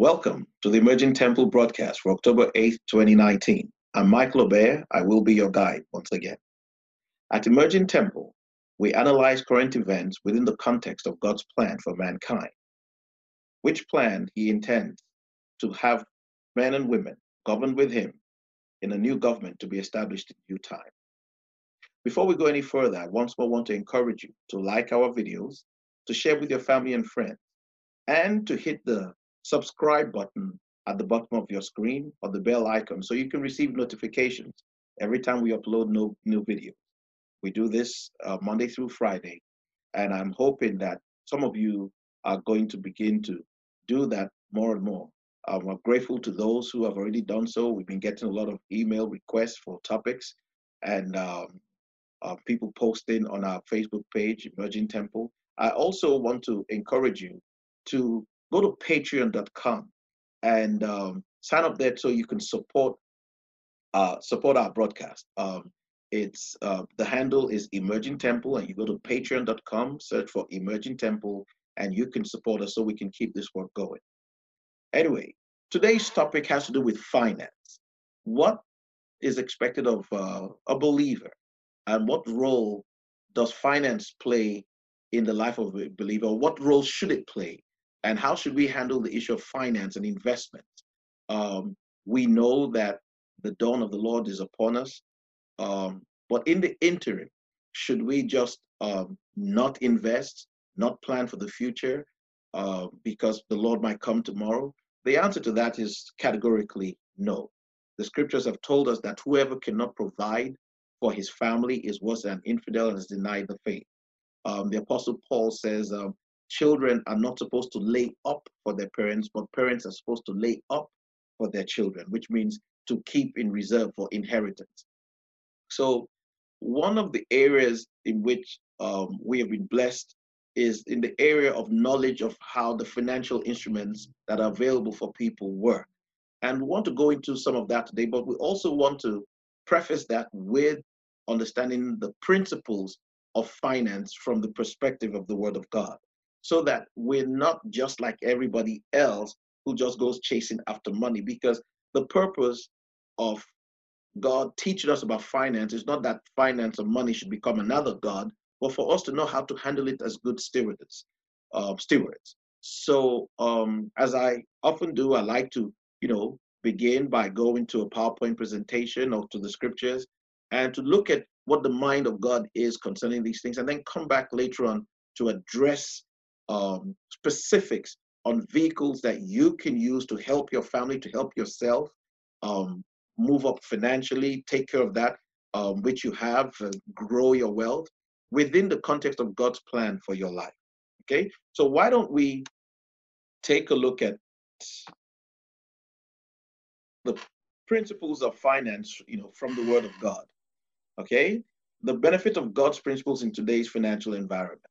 Welcome to the Emerging Temple broadcast for October 8th, 2019. I'm Michael Obeah. I will be your guide once again. At Emerging Temple, we analyze current events within the context of God's plan for mankind, which plan He intends to have men and women governed with Him in a new government to be established in due time. Before we go any further, I once more want to encourage you to like our videos, to share with your family and friends, and to hit the subscribe button at the bottom of your screen or the bell icon so you can receive notifications every time we upload new, new videos. We do this uh, Monday through Friday, and I'm hoping that some of you are going to begin to do that more and more. Um, I'm grateful to those who have already done so. We've been getting a lot of email requests for topics and um, uh, people posting on our Facebook page, Emerging Temple. I also want to encourage you to go to patreon.com and um, sign up there so you can support uh, support our broadcast. Um, it's uh, the handle is Emerging Temple, and you go to patreon.com, search for Emerging Temple, and you can support us so we can keep this work going. Anyway, today's topic has to do with finance. What is expected of uh, a believer, and what role does finance play in the life of a believer? What role should it play and how should we handle the issue of finance and investment? Um, we know that the dawn of the Lord is upon us, um, but in the interim, should we just um, not invest, not plan for the future, uh, because the Lord might come tomorrow? The answer to that is categorically no. The scriptures have told us that whoever cannot provide for his family is worse than an infidel and has denied the faith. Um, the Apostle Paul says, um, children are not supposed to lay up for their parents, but parents are supposed to lay up for their children, which means to keep in reserve for inheritance. So, one of the areas in which um, we have been blessed is in the area of knowledge of how the financial instruments that are available for people work. And we want to go into some of that today, but we also want to preface that with understanding the principles of finance from the perspective of the Word of God so that we're not just like everybody else who just goes chasing after money because the purpose of God teaching us about finance is not that finance or money should become another God, but for us to know how to handle it as good stewards. Uh, stewards. So, um, as I often do, I like to, you know, begin by going to a PowerPoint presentation or to the scriptures and to look at what the mind of God is concerning these things, and then come back later on to address um, specifics on vehicles that you can use to help your family, to help yourself um, move up financially, take care of that um, which you have, uh, grow your wealth within the context of God's plan for your life. Okay, so why don't we take a look at the principles of finance, you know, from the Word of God. Okay, the benefit of God's principles in today's financial environment.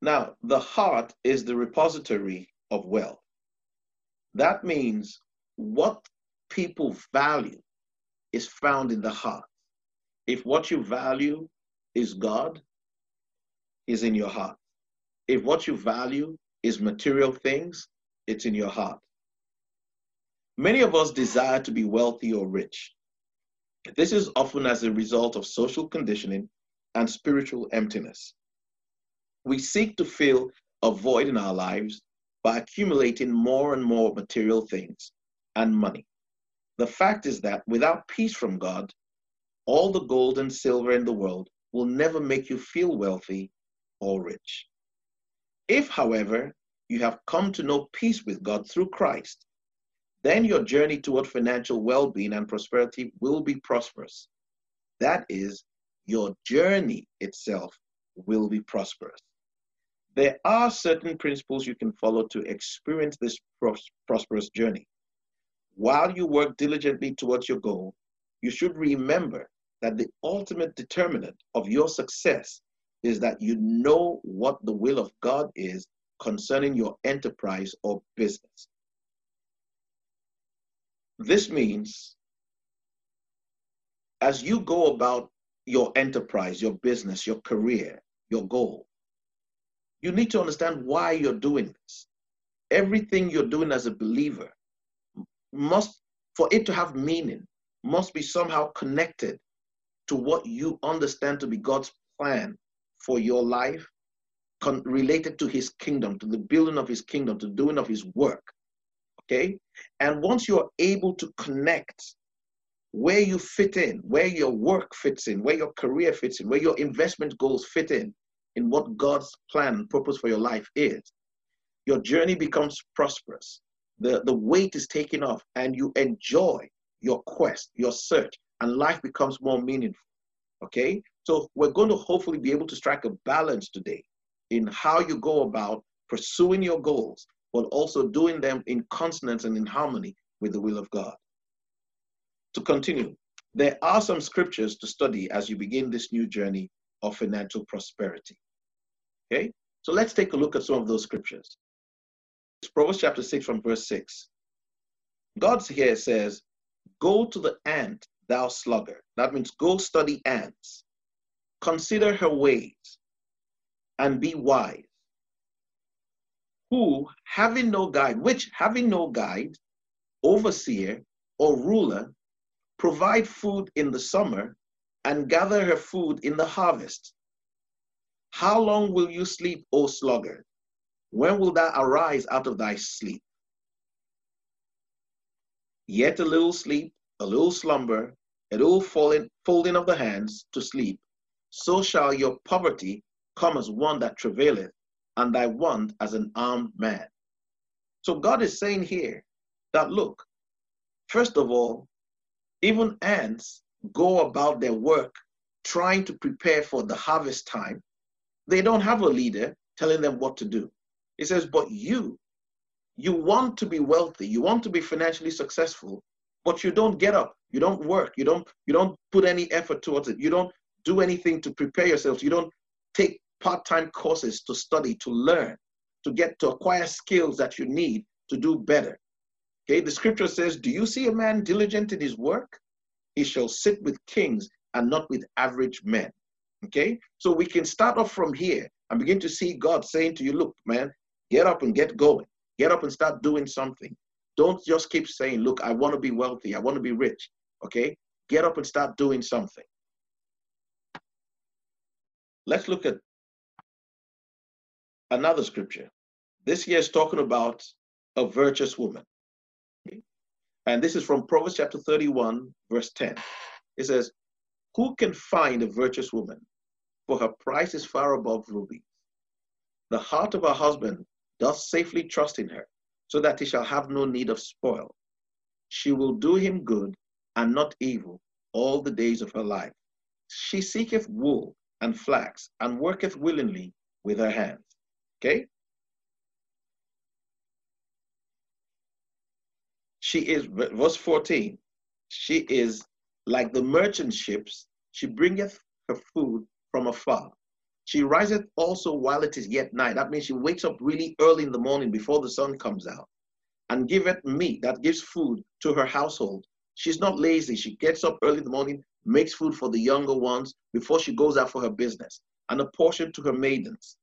Now, the heart is the repository of wealth. That means what people value is found in the heart. If what you value is God, is in your heart. If what you value is material things, it's in your heart. Many of us desire to be wealthy or rich. This is often as a result of social conditioning and spiritual emptiness. We seek to fill a void in our lives by accumulating more and more material things and money. The fact is that without peace from God, all the gold and silver in the world will never make you feel wealthy or rich. If, however, you have come to know peace with God through Christ, then your journey toward financial well being and prosperity will be prosperous. That is, your journey itself will be prosperous. There are certain principles you can follow to experience this pros- prosperous journey. While you work diligently towards your goal, you should remember that the ultimate determinant of your success is that you know what the will of God is concerning your enterprise or business. This means as you go about your enterprise, your business, your career, your goal, you need to understand why you're doing this. everything you're doing as a believer must, for it to have meaning, must be somehow connected to what you understand to be God's plan for your life, con- related to his kingdom, to the building of his kingdom, to doing of his work. Okay? And once you're able to connect where you fit in, where your work fits in, where your career fits in, where your investment goals fit in, in what God's plan purpose for your life is, your journey becomes prosperous. The, the weight is taken off and you enjoy your quest, your search, and life becomes more meaningful. Okay? So we're going to hopefully be able to strike a balance today in how you go about pursuing your goals, but also doing them in consonance and in harmony with the will of God. To continue, there are some scriptures to study as you begin this new journey of financial prosperity. Okay? So let's take a look at some of those scriptures. It's Proverbs chapter 6 from verse 6. God here says, Go to the ant, thou sluggard. That means go study ants. Consider her ways and be wise. Who, having no guide, which having no guide, overseer, or ruler, provide food in the summer and gather her food in the harvest. How long will you sleep, O sluggard? When will thou arise out of thy sleep? Yet a little sleep, a little slumber, a little folding, folding of the hands to sleep, so shall your poverty come as one that travaileth, and thy want as an armed man. So God is saying here that look, first of all, even ants go about their work trying to prepare for the harvest time. They don't have a leader telling them what to do. He says, but you, you want to be wealthy, you want to be financially successful, but you don't get up, you don't work, you don't, you don't put any effort towards it, you don't do anything to prepare yourselves, you don't take part-time courses to study, to learn, to get to acquire skills that you need to do better. Okay, the scripture says, Do you see a man diligent in his work? He shall sit with kings and not with average men. Okay, so we can start off from here and begin to see God saying to you, Look, man, get up and get going. Get up and start doing something. Don't just keep saying, Look, I want to be wealthy, I want to be rich. Okay, get up and start doing something. Let's look at another scripture. This here is talking about a virtuous woman. And this is from Proverbs chapter 31, verse 10. It says, Who can find a virtuous woman? For her price is far above rubies. The heart of her husband doth safely trust in her, so that he shall have no need of spoil. She will do him good and not evil all the days of her life. She seeketh wool and flax and worketh willingly with her hands. Okay? She is, verse 14, she is like the merchant ships, she bringeth her food from afar. She riseth also while it is yet night. That means she wakes up really early in the morning before the sun comes out and giveth meat, that gives food to her household. She's not lazy. She gets up early in the morning, makes food for the younger ones before she goes out for her business, and a portion to her maidens.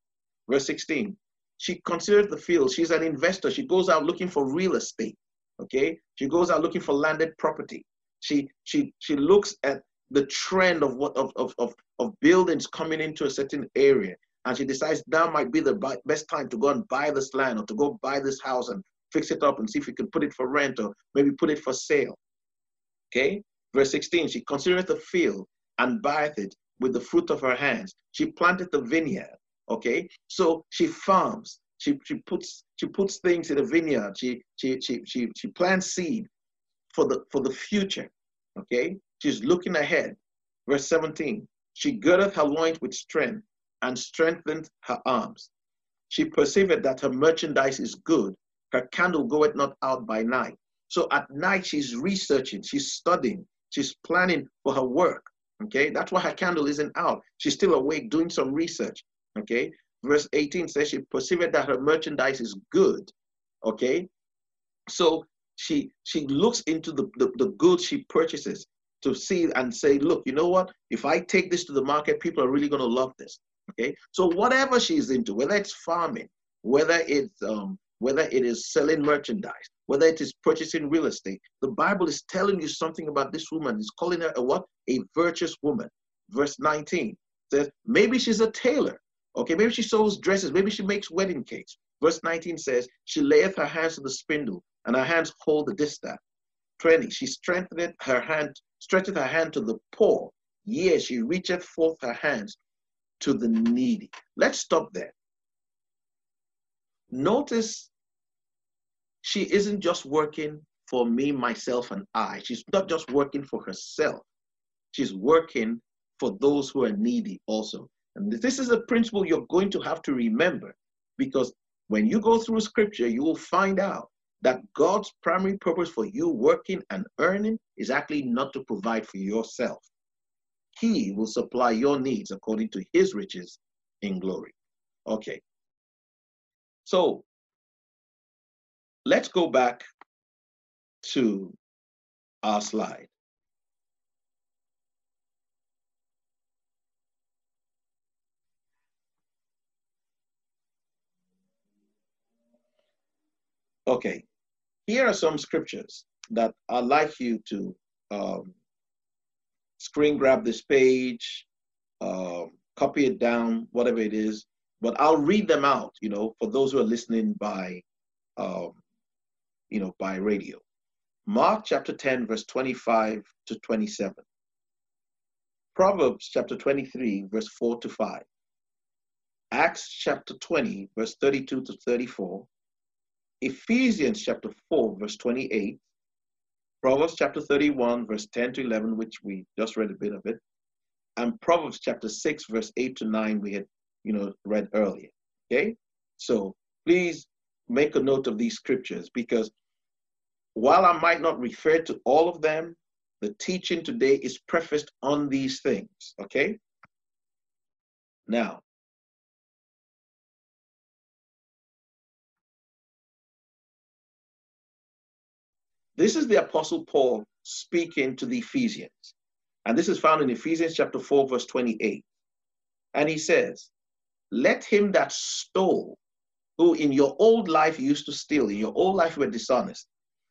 Verse 16, she considers the field. She's an investor. She goes out looking for real estate. Okay, she goes out looking for landed property. She she she looks at the trend of what of of of, of buildings coming into a certain area, and she decides that might be the best time to go and buy this land or to go buy this house and fix it up and see if we can put it for rent or maybe put it for sale. Okay, verse 16. She considereth the field and buyeth it with the fruit of her hands. She planted the vineyard. Okay, so she farms. She, she puts she puts things in a vineyard. She she she she she plants seed for the for the future. Okay, she's looking ahead. Verse 17. She girdeth her loins with strength and strengthened her arms. She perceived that her merchandise is good. Her candle goeth not out by night. So at night she's researching, she's studying, she's planning for her work. Okay, that's why her candle isn't out. She's still awake doing some research. Okay, verse 18 says she perceived that her merchandise is good. Okay. So she she looks into the, the, the goods she purchases to see and say, look, you know what? If I take this to the market, people are really going to love this. Okay. So whatever she's into, whether it's farming, whether it's um, whether it is selling merchandise, whether it is purchasing real estate, the Bible is telling you something about this woman. It's calling her a what? A virtuous woman. Verse 19 says, maybe she's a tailor. Okay, maybe she sews dresses, maybe she makes wedding cakes. Verse 19 says, She layeth her hands to the spindle, and her hands hold the distaff. 20, she strengthened her hand, stretcheth her hand to the poor. Yea, she reacheth forth her hands to the needy. Let's stop there. Notice she isn't just working for me, myself, and I. She's not just working for herself. She's working for those who are needy also. And this is a principle you're going to have to remember because when you go through scripture, you will find out that God's primary purpose for you working and earning is actually not to provide for yourself. He will supply your needs according to his riches in glory. Okay. So let's go back to our slide. Okay, here are some scriptures that I'd like you to um, screen grab this page, uh, copy it down, whatever it is. But I'll read them out, you know, for those who are listening by, um, you know, by radio. Mark chapter 10, verse 25 to 27. Proverbs chapter 23, verse 4 to 5. Acts chapter 20, verse 32 to 34. Ephesians chapter 4, verse 28, Proverbs chapter 31, verse 10 to 11, which we just read a bit of it, and Proverbs chapter 6, verse 8 to 9, we had, you know, read earlier. Okay? So please make a note of these scriptures because while I might not refer to all of them, the teaching today is prefaced on these things. Okay? Now, This is the Apostle Paul speaking to the Ephesians. And this is found in Ephesians chapter 4, verse 28. And he says, Let him that stole, who in your old life used to steal, in your old life were dishonest.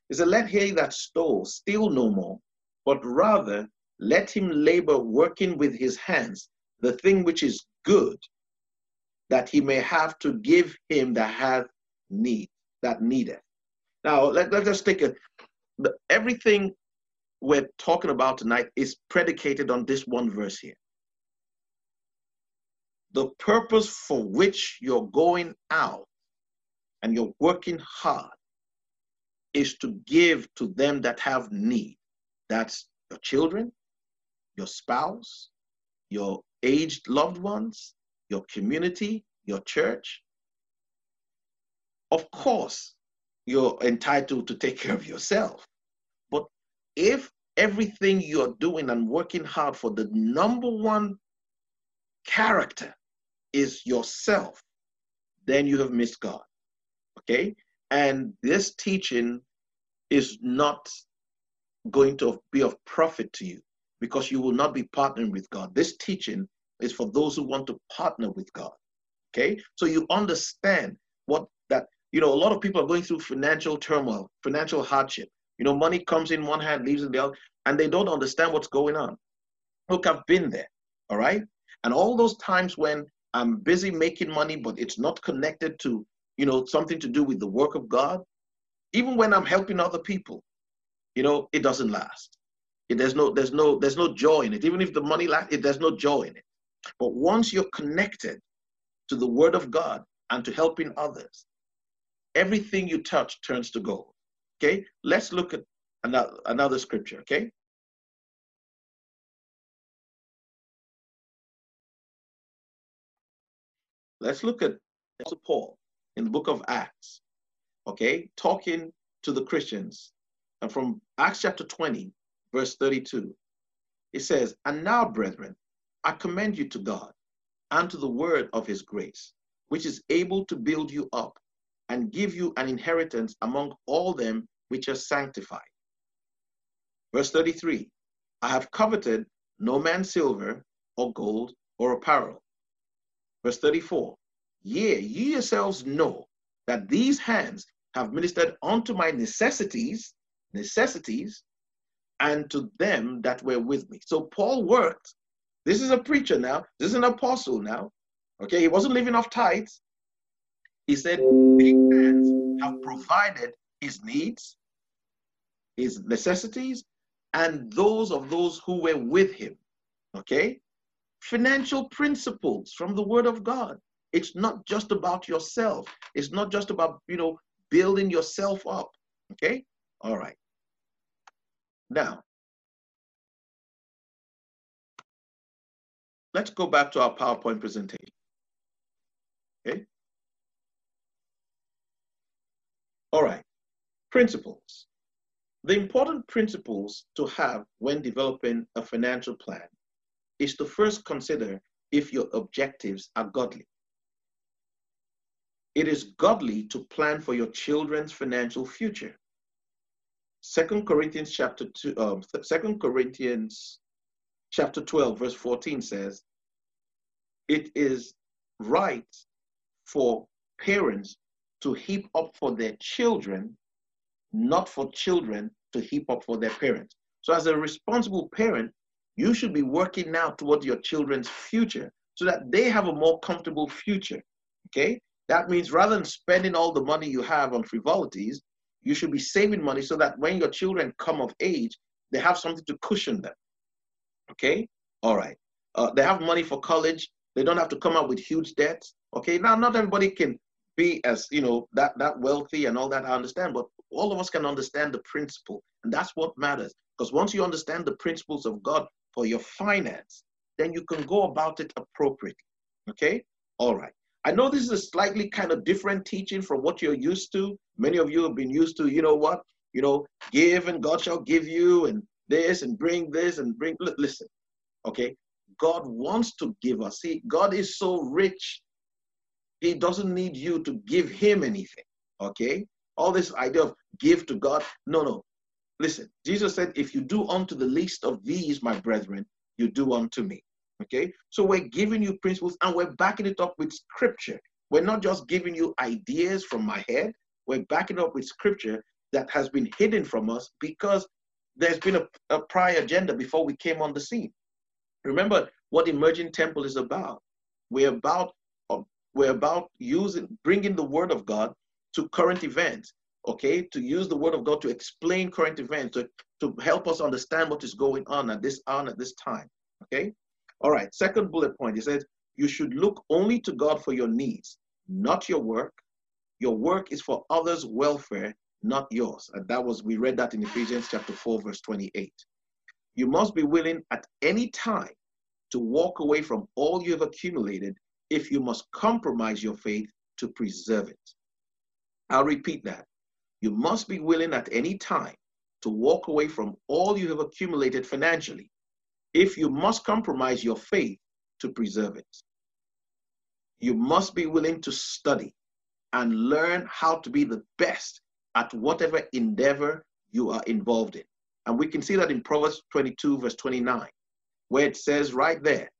He said, Let he that stole steal no more, but rather let him labor working with his hands the thing which is good, that he may have to give him that hath need, that needeth. Now, let, let's just take a, the, everything we're talking about tonight is predicated on this one verse here. The purpose for which you're going out and you're working hard is to give to them that have need. That's your children, your spouse, your aged loved ones, your community, your church. Of course, you're entitled to take care of yourself. But if everything you're doing and working hard for, the number one character is yourself, then you have missed God. Okay? And this teaching is not going to be of profit to you because you will not be partnering with God. This teaching is for those who want to partner with God. Okay? So you understand what that you know, a lot of people are going through financial turmoil, financial hardship. You know, money comes in one hand, leaves in the other, and they don't understand what's going on. Look, I've been there, all right? And all those times when I'm busy making money, but it's not connected to, you know, something to do with the work of God, even when I'm helping other people, you know, it doesn't last. It, there's no, there's no, there's no joy in it. Even if the money lasts, it, there's no joy in it. But once you're connected to the Word of God and to helping others, everything you touch turns to gold. Okay, let's look at another, another scripture. Okay. Let's look at Paul in the book of Acts. Okay, talking to the Christians. And from Acts chapter 20, verse 32, it says, And now, brethren, I commend you to God and to the word of his grace, which is able to build you up and give you an inheritance among all them which are sanctified. Verse 33 I have coveted no man's silver or gold or apparel. Verse 34 Yea, ye yourselves know that these hands have ministered unto my necessities, necessities, and to them that were with me. So Paul worked. This is a preacher now. This is an apostle now. Okay, he wasn't living off tithes. He said, These hands have provided his needs, his necessities, and those of those who were with him. Okay? Financial principles from the Word of God. It's not just about yourself. It's not just about, you know, building yourself up. Okay? All right. Now, let's go back to our PowerPoint presentation. Okay? All right. Principles. The important principles to have when developing a financial plan is to first consider if your objectives are godly. It is godly to plan for your children's financial future. Second Corinthians chapter two, um, Corinthians chapter 12, verse 14 says, it is right for parents to heap up for their children not for children to heap up for their parents. So, as a responsible parent, you should be working now toward your children's future so that they have a more comfortable future. Okay? That means rather than spending all the money you have on frivolities, you should be saving money so that when your children come of age, they have something to cushion them. Okay? All right. Uh, they have money for college. They don't have to come up with huge debts. Okay? Now, not everybody can be as, you know, that, that wealthy and all that, I understand, but all of us can understand the principle, and that's what matters. Because once you understand the principles of God for your finance, then you can go about it appropriately. Okay? All right. I know this is a slightly kind of different teaching from what you're used to. Many of you have been used to, you know what? You know, give and God shall give you, and this and bring this and bring. Listen, okay? God wants to give us. See, God is so rich, He doesn't need you to give Him anything, okay? all this idea of give to God. No, no. Listen, Jesus said, if you do unto the least of these, my brethren, you do unto me. Okay? So we're giving you principles and we're backing it up with scripture. We're not just giving you ideas from my head, we're backing up with scripture that has been hidden from us because there's been a, a prior agenda before we came on the scene. Remember what Emerging Temple is about. We're about we're about using bringing the word of God to current events, okay? To use the word of God to explain current events, to, to help us understand what is going on at this hour, at this time, okay? All right, second bullet point, he says, you should look only to God for your needs, not your work. Your work is for others' welfare, not yours. And that was, we read that in Ephesians chapter 4, verse 28. You must be willing at any time to walk away from all you have accumulated if you must compromise your faith to preserve it. I'll repeat that. You must be willing at any time to walk away from all you have accumulated financially if you must compromise your faith to preserve it. You must be willing to study and learn how to be the best at whatever endeavor you are involved in. And we can see that in Proverbs 22, verse 29, where it says right there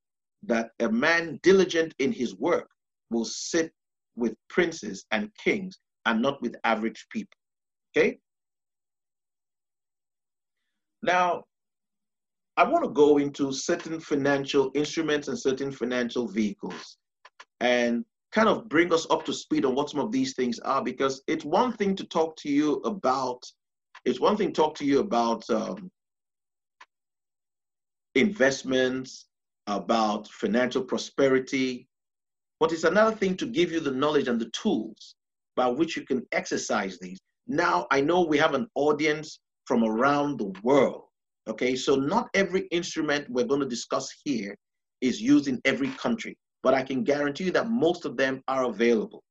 that a man diligent in his work will sit with princes and kings and not with average people. Okay? Now, I want to go into certain financial instruments and certain financial vehicles and kind of bring us up to speed on what some of these things are because it's one thing to talk to you about it's one thing to talk to you about um, investments about financial prosperity but it's another thing to give you the knowledge and the tools by which you can exercise these. Now, I know we have an audience from around the world. Okay, so not every instrument we're going to discuss here is used in every country, but I can guarantee you that most of them are available.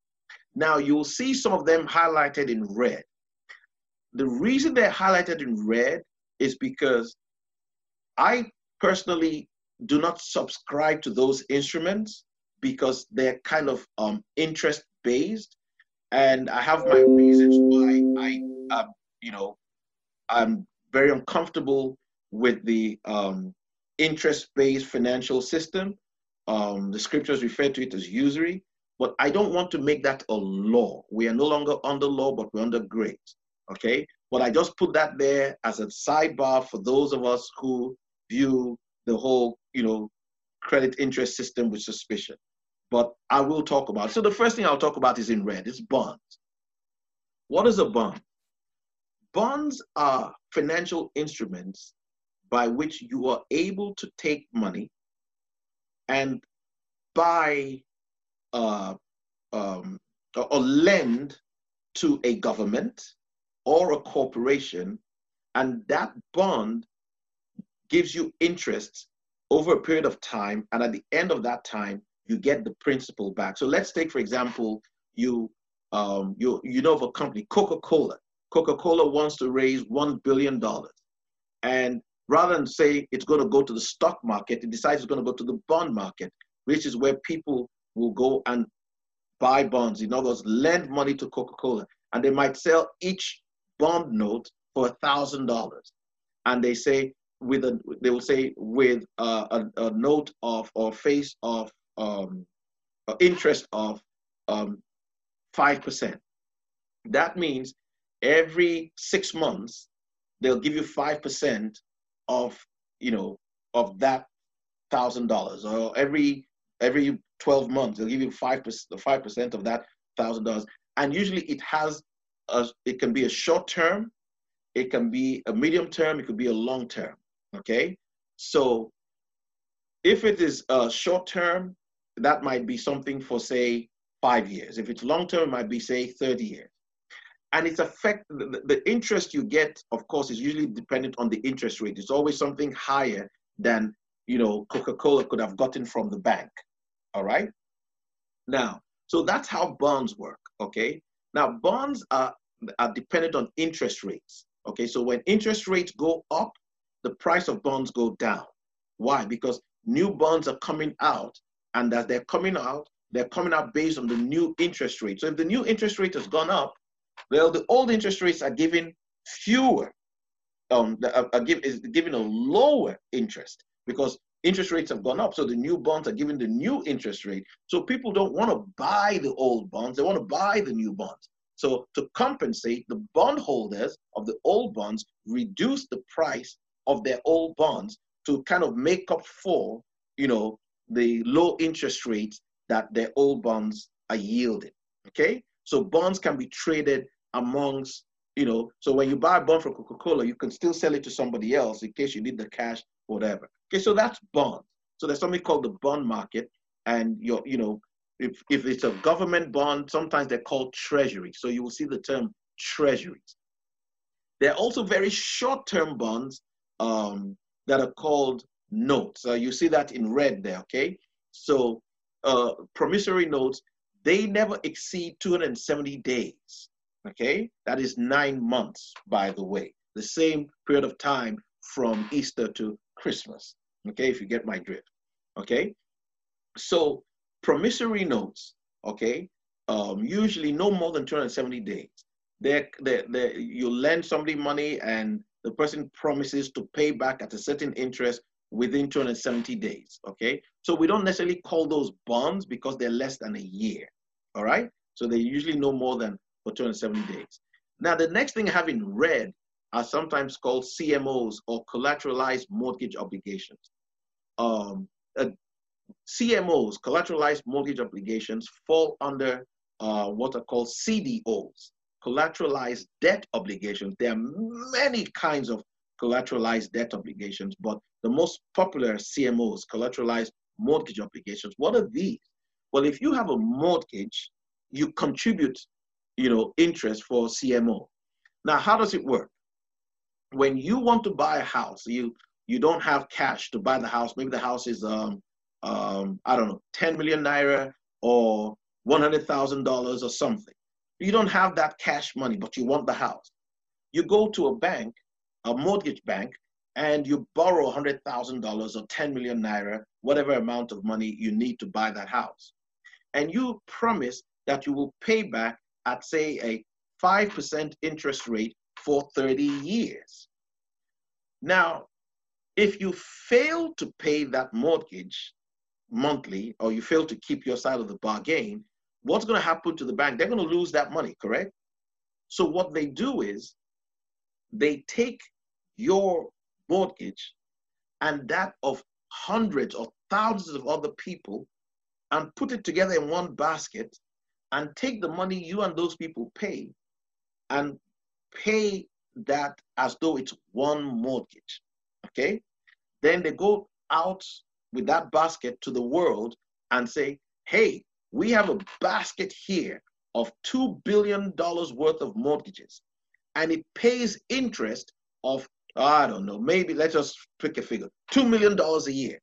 Now, you'll see some of them highlighted in red. The reason they're highlighted in red is because I personally do not subscribe to those instruments because they're kind of um, interest based and I have my reasons why I, uh, you know, I'm very uncomfortable with the um, interest-based financial system. Um, the scriptures refer to it as usury. But I don't want to make that a law. We are no longer under law, but we're under grace. Okay? But I just put that there as a sidebar for those of us who view the whole, you know, credit interest system with suspicion. But I will talk about. It. So the first thing I'll talk about is in red. It's bonds. What is a bond? Bonds are financial instruments by which you are able to take money and buy uh, um, or lend to a government or a corporation, and that bond gives you interest over a period of time, and at the end of that time, you get the principal back. So let's take, for example, you um, you you know of a company, Coca-Cola. Coca-Cola wants to raise one billion dollars, and rather than say it's going to go to the stock market, it decides it's going to go to the bond market, which is where people will go and buy bonds. In other words, lend money to Coca-Cola, and they might sell each bond note for a thousand dollars, and they say with a they will say with a, a, a note of or face of um, interest of um, five percent. That means every six months they'll give you five percent of you know of that thousand dollars, or every every twelve months they'll give you five percent five percent of that thousand dollars, and usually it has a, it can be a short term, it can be a medium term, it could be a long term. Okay, so if it is a short term, that might be something for say five years. If it's long term, it might be say 30 years. And it's affect the, the interest you get, of course, is usually dependent on the interest rate. It's always something higher than you know Coca-Cola could have gotten from the bank. All right. Now, so that's how bonds work. Okay. Now, bonds are, are dependent on interest rates. Okay, so when interest rates go up, the price of bonds go down. Why? Because new bonds are coming out, and as they're coming out, they're coming out based on the new interest rate. So if the new interest rate has gone up, well, the old interest rates are giving fewer, um, are, are give, is giving a lower interest because interest rates have gone up. So the new bonds are giving the new interest rate. So people don't want to buy the old bonds, they want to buy the new bonds. So to compensate, the bondholders of the old bonds reduce the price of their old bonds to kind of make up for, you know, the low interest rates that their old bonds are yielding. Okay, so bonds can be traded amongst, you know, so when you buy a bond from Coca-Cola, you can still sell it to somebody else in case you need the cash, whatever. Okay, so that's bonds. So there's something called the bond market, and you're, you know, if, if it's a government bond, sometimes they're called treasuries. So you will see the term treasuries. There are also very short-term bonds um, that are called notes. Uh, you see that in red there, okay? So uh, promissory notes, they never exceed 270 days, okay? That is nine months, by the way. The same period of time from Easter to Christmas, okay, if you get my drift, okay? So promissory notes, okay, um, usually no more than 270 days. They're, they're, they're, you lend somebody money and the person promises to pay back at a certain interest within 270 days. Okay, so we don't necessarily call those bonds because they're less than a year. All right, so they usually no more than for 270 days. Now, the next thing I have in red are sometimes called CMOs or collateralized mortgage obligations. Um, uh, CMOs, collateralized mortgage obligations, fall under uh, what are called CDOs, collateralized debt obligations. There are many kinds of collateralized debt obligations, but the most popular CMOs, collateralized mortgage obligations. What are these? Well, if you have a mortgage, you contribute, you know, interest for CMO. Now, how does it work? When you want to buy a house, you you don't have cash to buy the house. Maybe the house is um, um I don't know, 10 million naira or $100,000 or something. You don't have that cash money, but you want the house. You go to a bank, a mortgage bank, and you borrow $100,000 or 10 million naira, whatever amount of money you need to buy that house. And you promise that you will pay back at, say, a 5% interest rate for 30 years. Now, if you fail to pay that mortgage monthly or you fail to keep your side of the bargain, what's going to happen to the bank? They're going to lose that money, correct? So what they do is they take your mortgage and that of hundreds or thousands of other people and put it together in one basket and take the money you and those people pay and pay that as though it's one mortgage. Okay? Then they go out with that basket to the world and say, hey, we have a basket here of $2 billion worth of mortgages, and it pays interest of, I don't know, maybe let's just pick a figure $2 million a year.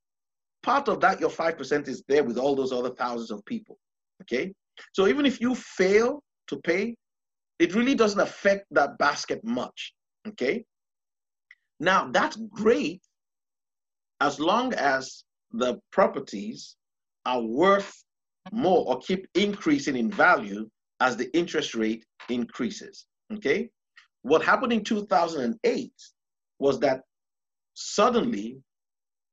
Part of that, your 5% is there with all those other thousands of people. Okay? So even if you fail to pay, it really doesn't affect that basket much. Okay? Now, that's great as long as the properties are worth more or keep increasing in value as the interest rate increases. Okay? What happened in 2008 was that suddenly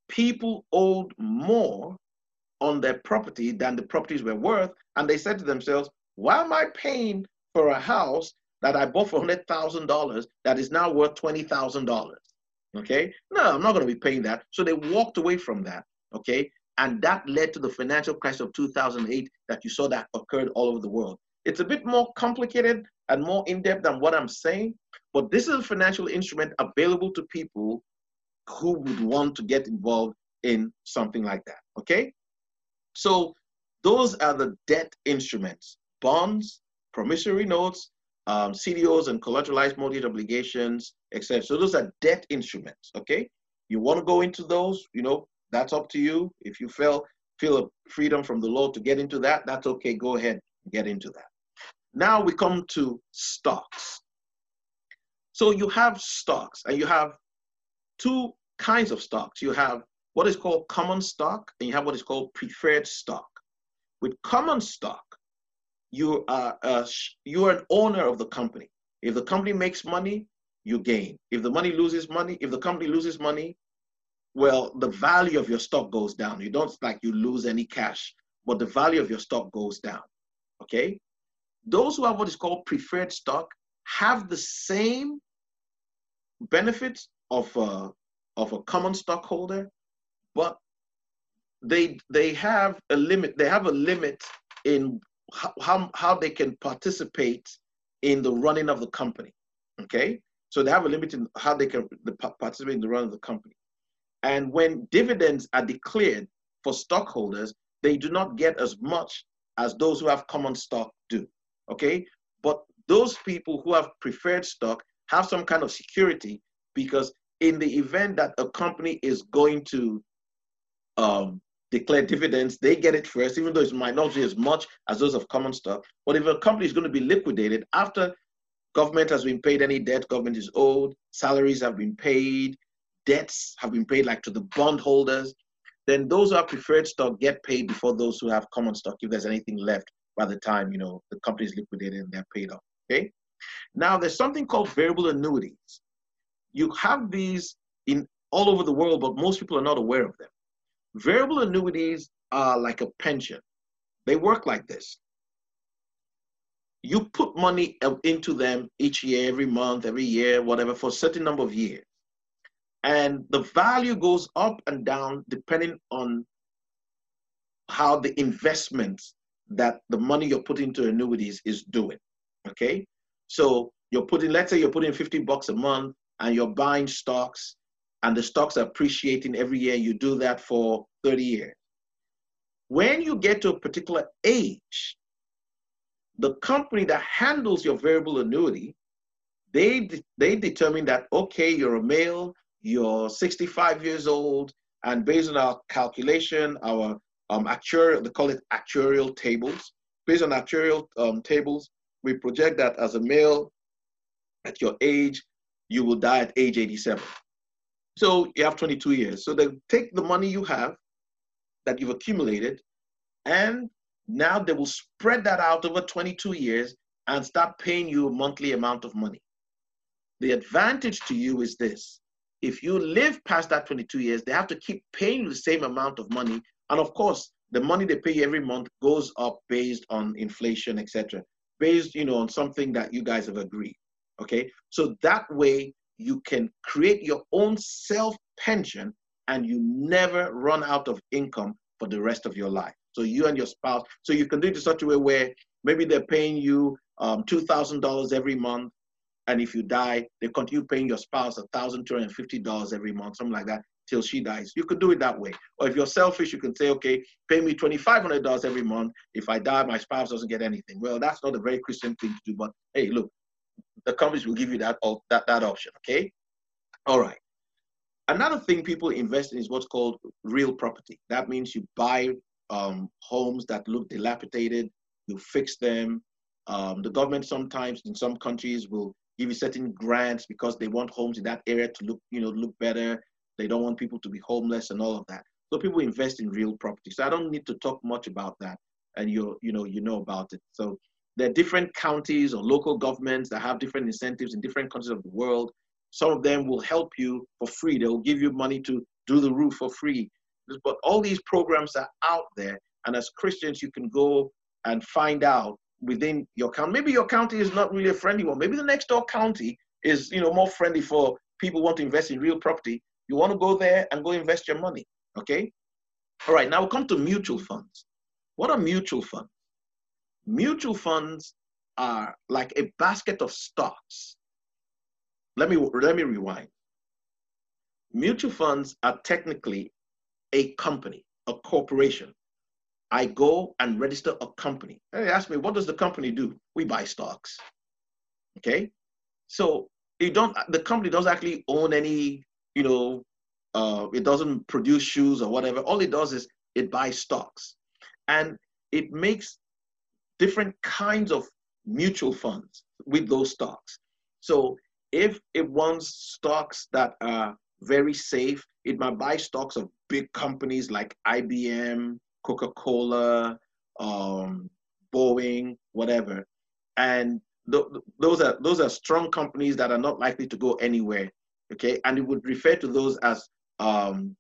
people owed more on their property than the properties were worth. And they said to themselves, why am I paying for a house that I bought for $100,000 that is now worth $20,000? Okay? No, I'm not going to be paying that. So they walked away from that. Okay? And that led to the financial crisis of 2008 that you saw that occurred all over the world. It's a bit more complicated and more in depth than what I'm saying, but this is a financial instrument available to people who would want to get involved in something like that. Okay? So those are the debt instruments bonds, promissory notes, um, CDOs and collateralized mortgage obligations, etc. So those are debt instruments. Okay? You want to go into those, you know, that's up to you. If you feel feel a freedom from the law to get into that, that's okay. Go ahead, get into that. Now we come to stocks. So you have stocks, and you have two kinds of stocks. You have what is called common stock, and you have what is called preferred stock. With common stock, you are uh, a, you are an owner of the company. If the company makes money, you gain. If the money loses money, if the company loses money, well, the value of your stock goes down. You don't like you lose any cash, but the value of your stock goes down. Okay? Those who have what is called preferred stock have the same benefits of a, of a common stockholder, but they they have a limit. They have a limit in how, how, how they can participate in the running of the company. Okay, so they have a limit in how they can participate in the run of the company. And when dividends are declared for stockholders, they do not get as much as those who have common stock do. Okay? But those people who have preferred stock have some kind of security because in the event that a company is going to um, declare dividends, they get it first, even though it might not be as much as those of common stock. But if a company is going to be liquidated after government has been paid any debt government is owed, salaries have been paid, debts have been paid, like to the bondholders, then those who have preferred stock get paid before those who have common stock, if there's anything left by the time you know the company is liquidated and they're paid off. Okay. Now there's something called variable annuities. You have these in all over the world, but most people are not aware of them. Variable annuities are like a pension. They work like this. You put money uh, into them each year, every month, every year, whatever, for a certain number of years. And the value goes up and down depending on how the investment that the money you're putting into annuities is doing. Okay. So you're putting, let's say you're putting 50 bucks a month and you're buying stocks and the stocks are appreciating every year. You do that for 30 years. When you get to a particular age, the company that handles your variable annuity, they, they determine that, okay, you're a male, you're 65 years old, and based on our calculation, our um, actuarial, they call it actuarial tables. Based on actuarial um, tables, we project that as a male at your age, you will die at age 87. So you have 22 years. So they take the money you have that you've accumulated, and now they will spread that out over 22 years and start paying you a monthly amount of money. The advantage to you is this if you live past that 22 years, they have to keep paying you the same amount of money. And of course, the money they pay you every month goes up based on inflation, etc. Based, you know, on something that you guys have agreed. Okay, so that way you can create your own self pension and you never run out of income for the rest of your life. So you and your spouse, so you can do it in such a way where maybe they're paying you um, $2,000 every month. And if you die, they continue paying your spouse $1,250 every month, something like that, till she dies. You could do it that way. Or if you're selfish, you can say, okay, pay me $2,500 every month. If I die, my spouse doesn't get anything. Well, that's not a very Christian thing to do, but hey, look, the companies will give you that, that, that option, okay? All right. Another thing people invest in is what's called real property. That means you buy um, homes that look dilapidated, you fix them. Um, the government sometimes in some countries will give you certain grants because they want homes in that area to look, you know, look better. They don't want people to be homeless and all of that. So people invest in real property. So I don't need to talk much about that, and you you know you know about it. So there are different counties or local governments that have different incentives in different countries of the world. Some of them will help you for free. They will give you money to do the roof for free. But all these programs are out there, and as Christians, you can go and find out within your county. Maybe your county is not really a friendly one. Maybe the next door county is, you know, more friendly for people want to invest in real property. You want to go there and go invest your money. Okay. All right. Now we'll come to mutual funds. What are mutual funds? Mutual funds are like a basket of stocks. Let me let me rewind. Mutual funds are technically a company, a corporation. I go and register a company. They ask me, what does the company do? We buy stocks. Okay. So you don't the company doesn't actually own any, you know, uh, it doesn't produce shoes or whatever. All it does is it buys stocks. And it makes different kinds of mutual funds with those stocks. So if it wants stocks that are very safe, it might buy stocks of big companies like IBM, Coca-Cola, um, Boeing, whatever. And th- those are those are strong companies that are not likely to go anywhere. Okay, and it would refer to those as um,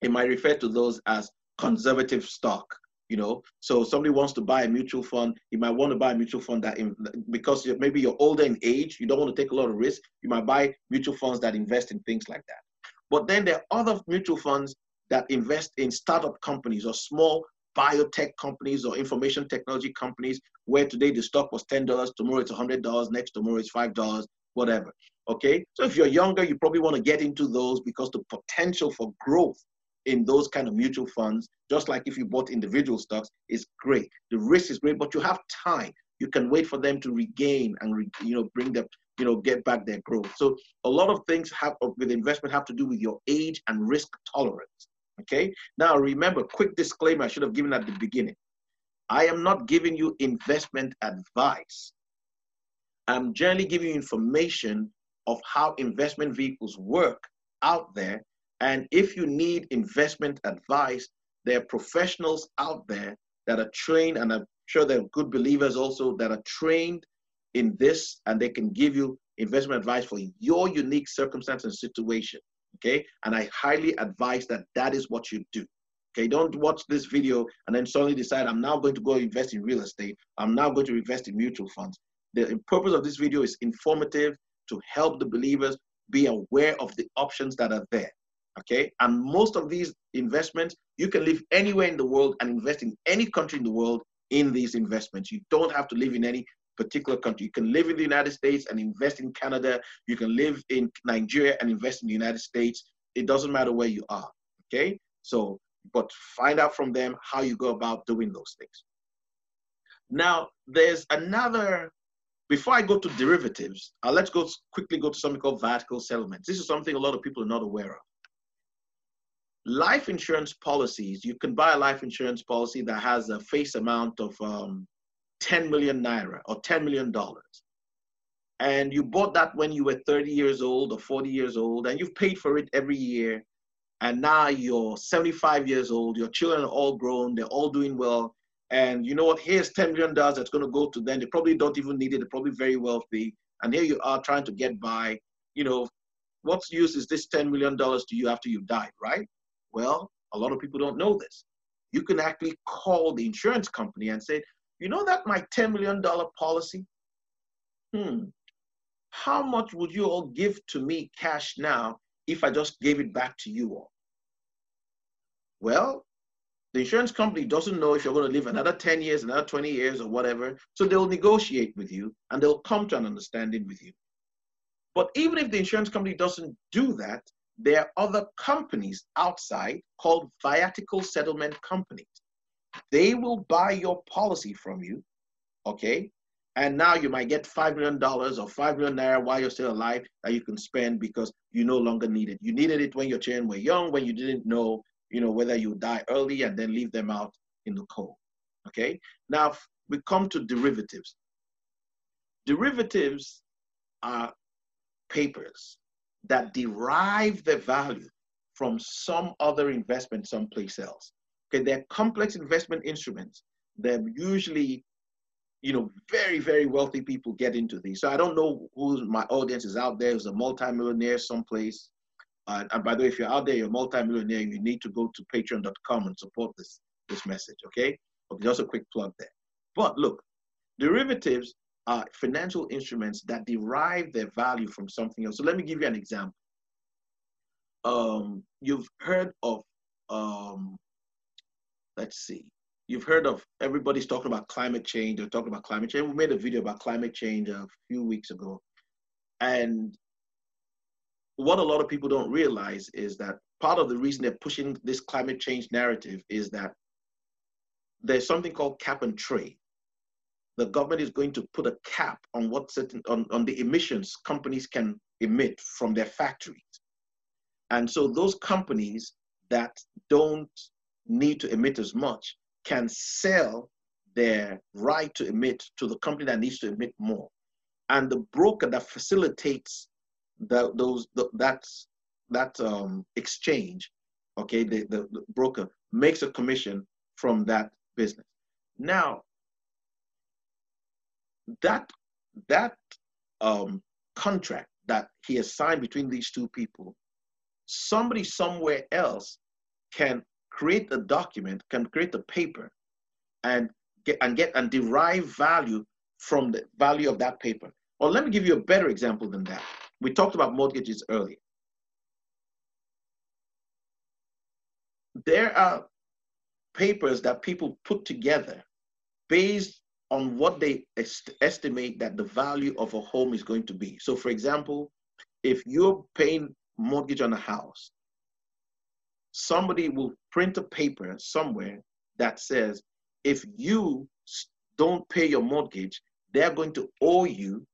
it might refer to those as conservative stock you know so somebody wants to buy a mutual fund you might want to buy a mutual fund that in, because you're, maybe you're older in age you don't want to take a lot of risk you might buy mutual funds that invest in things like that but then there are other mutual funds that invest in startup companies or small biotech companies or information technology companies where today the stock was $10 tomorrow it's $100 next tomorrow it's $5 whatever okay so if you're younger you probably want to get into those because the potential for growth in those kind of mutual funds, just like if you bought individual stocks, is great. The risk is great, but you have time. You can wait for them to regain and re, you know bring them, you know, get back their growth. So a lot of things have with investment have to do with your age and risk tolerance. Okay. Now remember, quick disclaimer I should have given at the beginning. I am not giving you investment advice. I'm generally giving you information of how investment vehicles work out there and if you need investment advice, there are professionals out there that are trained, and I'm sure there are good believers also that are trained in this, and they can give you investment advice for your unique circumstance and situation. Okay, and I highly advise that that is what you do. Okay, don't watch this video and then suddenly decide I'm now going to go invest in real estate. I'm now going to invest in mutual funds. The purpose of this video is informative to help the believers be aware of the options that are there okay? And most of these investments, you can live anywhere in the world and invest in any country in the world in these investments. You don't have to live in any particular country. You can live in the United States and invest in Canada. You can live in Nigeria and invest in the United States. It doesn't matter where you are, okay? So, but find out from them how you go about doing those things. Now, there's another, before I go to derivatives, uh, let's go quickly go to something called viatical settlements. This is something a lot of people are not aware of life insurance policies, you can buy a life insurance policy that has a face amount of um, 10 million naira or 10 million dollars. And you bought that when you were 30 years old or 40 years old, and you've paid for it every year. And now you're 75 years old, your children are all grown, they're all doing well. And you know what? Here's $10 million that's going to go to them. They probably don't even need it, they're probably very wealthy. And here you are trying to get by. You know, what's use is this $10 million to you after you've died, right? Well, a lot of people don't know this. you can actually call the insurance company and say, you know that my $10 million policy? Hmm. How much would you all give to me cash now if I just gave it back to you all? Well, the insurance company doesn't know if you're going to live another 10 years, another 20 years, or whatever. So they'll negotiate with you and they'll come to an understanding with you. But even if the insurance company doesn't do that, there are other companies outside called viatical settlement companies. They will buy your policy from you, okay? And now you might get $5 million or 5 million naira while you're still alive that you can spend because you no longer need it. You needed it when your children were young, when you didn't know, you know, whether you die early and then leave them out in the cold, okay? Now we come to derivatives. Derivatives are papers that derive their value from some other investment someplace else. Okay, they're complex investment instruments. They're usually, you know, very, very wealthy people get into these. So I don't know who my audience is out there who's a multimillionaire someplace. Uh, and by the way, if you're out there, you're a multimillionaire, you need to go to patreon.com and support this, this message, okay? Okay, just a quick plug there. But look, derivatives are financial instruments that derive their value from something else. So let me give you an example. Um, you've heard of, um, let's see, you've heard of everybody's talking about climate change. They're talking about climate change. We made a video about climate change a few weeks ago. And what a lot of people don't realize is that part of the reason they're pushing this climate change narrative is that there's something called cap and trade the government is going to put a cap on what certain on, on the emissions companies can emit from their factories. And so those companies that don't need to emit as much can sell their right to emit to the company that needs to emit more. And the broker that facilitates the, those the, that that um, exchange, okay, the, the, the broker makes a commission from that business. Now, that that um, contract that he has signed between these two people, somebody somewhere else can create a document, can create a paper, and get and get and derive value from the value of that paper. Or let me give you a better example than that. We talked about mortgages earlier. There are papers that people put together based on what they est estimate that the value of a home is going to be. So, for example, if you're paying mortgage on a house, somebody will print a paper somewhere that says if you don't pay your mortgage, they're going to owe you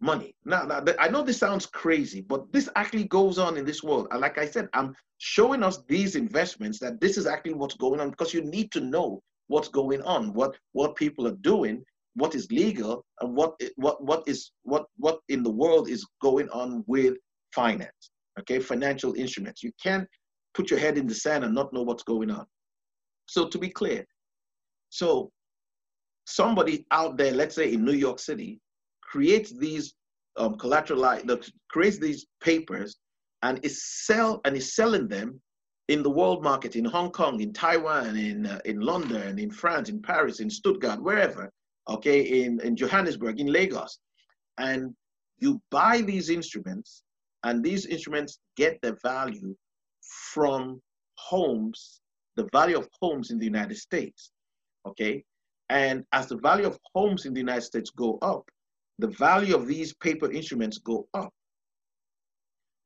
money. Now, now, I know this sounds crazy, but this actually goes on in this world. And like I said, I'm showing us these investments that this is actually what's going on because you need to know what's going on, what what people are doing, what is legal, and what what what is what what in the world is going on with finance. Okay, financial instruments. You can't put your head in the sand and not know what's going on. So to be clear, so somebody out there, let's say in New York City, creates these um, collateralized, creates these papers, and is sell and is selling them in the world market, in Hong Kong, in Taiwan, in, uh, in London, in France, in Paris, in Stuttgart, wherever, okay, in, in Johannesburg, in Lagos. And you buy these instruments, and these instruments get their value from homes, the value of homes in the United States, okay? And as the value of homes in the United States go up, the value of these paper instruments go up.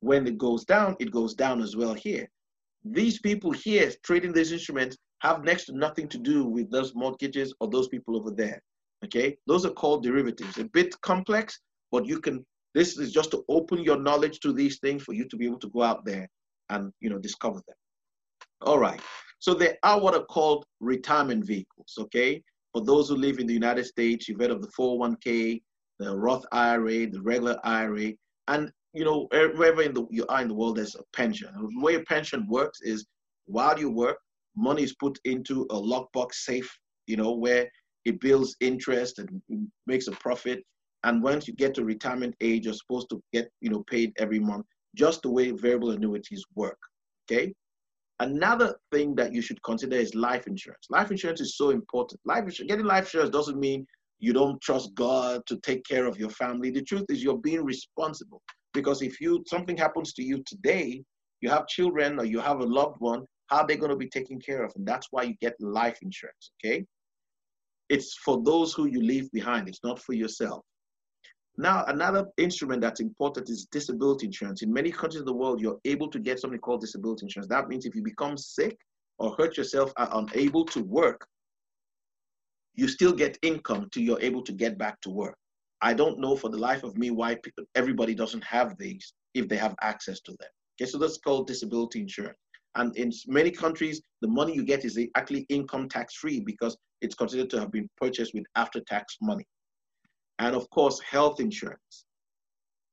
When it goes down, it goes down as well here. These people here trading these instruments have next to nothing to do with those mortgages or those people over there. Okay, those are called derivatives. A bit complex, but you can. This is just to open your knowledge to these things for you to be able to go out there and you know discover them. All right. So there are what are called retirement vehicles. Okay, for those who live in the United States, you've heard of the 401k, the Roth IRA, the regular IRA, and you know, wherever in the, you are in the world, there's a pension. The way a pension works is while you work, money is put into a lockbox safe, you know, where it builds interest and makes a profit. And once you get to retirement age, you're supposed to get, you know, paid every month, just the way variable annuities work. Okay. Another thing that you should consider is life insurance. Life insurance is so important. Life insurance, getting life insurance doesn't mean you don't trust God to take care of your family. The truth is you're being responsible because if you something happens to you today, you have children or you have a loved one, how are they going to be taken care of? And that's why you get life insurance, okay? It's for those who you leave behind. It's not for yourself. Now, another instrument that's important is disability insurance. In many countries of the world, you're able to get something called disability insurance. That means if you become sick or hurt yourself, are unable to work, you still get income till you're able to get back to work. I don't know for the life of me why everybody doesn't have these if they have access to them. Okay, so that's called disability insurance. And in many countries, the money you get is actually income tax free because it's considered to have been purchased with after tax money. And of course, health insurance.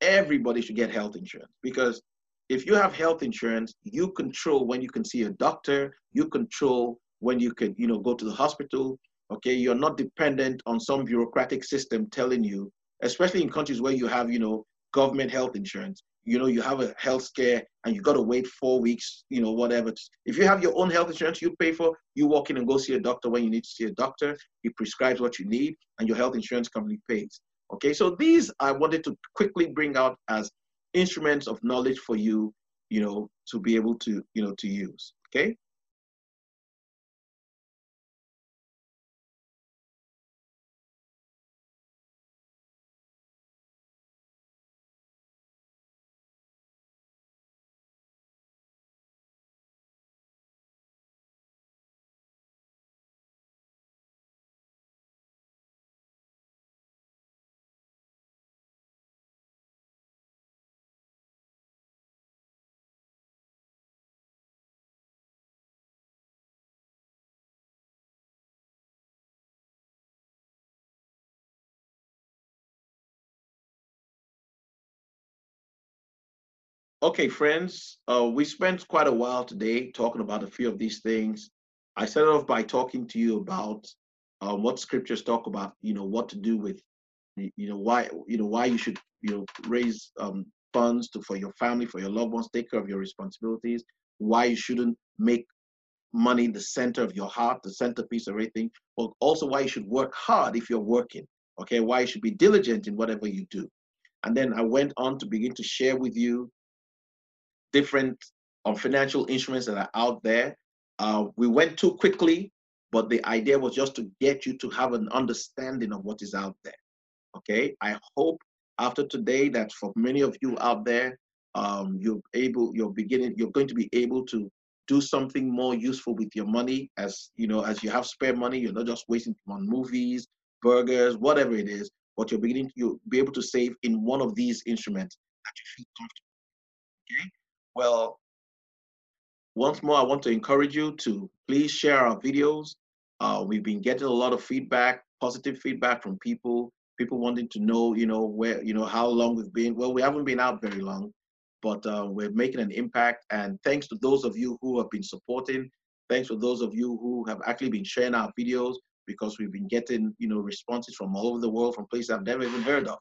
Everybody should get health insurance because if you have health insurance, you control when you can see a doctor, you control when you can, you know, go to the hospital. Okay, you're not dependent on some bureaucratic system telling you, especially in countries where you have, you know, government health insurance you know, you have a health scare and you got to wait four weeks, you know, whatever. If you have your own health insurance, you pay for, you walk in and go see a doctor when you need to see a doctor. He prescribes what you need and your health insurance company pays. Okay, so these I wanted to quickly bring out as instruments of knowledge for you, you know, to be able to, you know, to use. Okay. Okay, friends, uh, we spent quite a while today talking about a few of these things. I started off by talking to you about uh, what scriptures talk about, you know, what to do with, you know, why, you know, why you should, you know, raise um, funds to, for your family, for your loved ones, take care of your responsibilities, why you shouldn't make money the center of your heart, the centerpiece of everything, but also why you should work hard if you're working, okay, why you should be diligent in whatever you do. And then I went on to begin to share with you different um, financial instruments that are out there. Uh, we went too quickly, but the idea was just to get you to have an understanding of what is out there. Okay, I hope after today that for many of you out there, um, you're able, you're beginning, you're going to be able to do something more useful with your money. As you know, as you have spare money, you're not just wasting on movies, burgers, whatever it is, but you're beginning, you'll be able to save in one of these instruments that you feel comfortable. Okay. Well, once more, I want to encourage you to please share our videos. Uh, we've been getting a lot of feedback, positive feedback from people, people wanting to know, you know, where, you know, how long we've been. Well, we haven't been out very long, but uh, we're making an impact. And thanks to those of you who have been supporting. Thanks to those of you who have actually been sharing our videos because we've been getting, you know, responses from all over the world, from places I've never even heard of.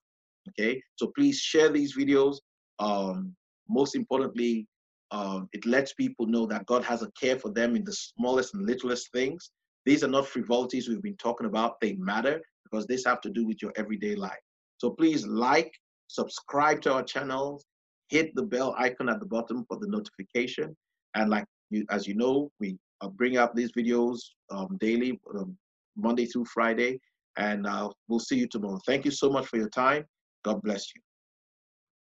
Okay, so please share these videos. Um, most importantly, um, it lets people know that God has a care for them in the smallest and littlest things. These are not frivolities we've been talking about. They matter because these have to do with your everyday life. So please like, subscribe to our channels, hit the bell icon at the bottom for the notification. And like you, as you know, we uh, bring up these videos um, daily, um, Monday through Friday. And uh, we'll see you tomorrow. Thank you so much for your time. God bless you.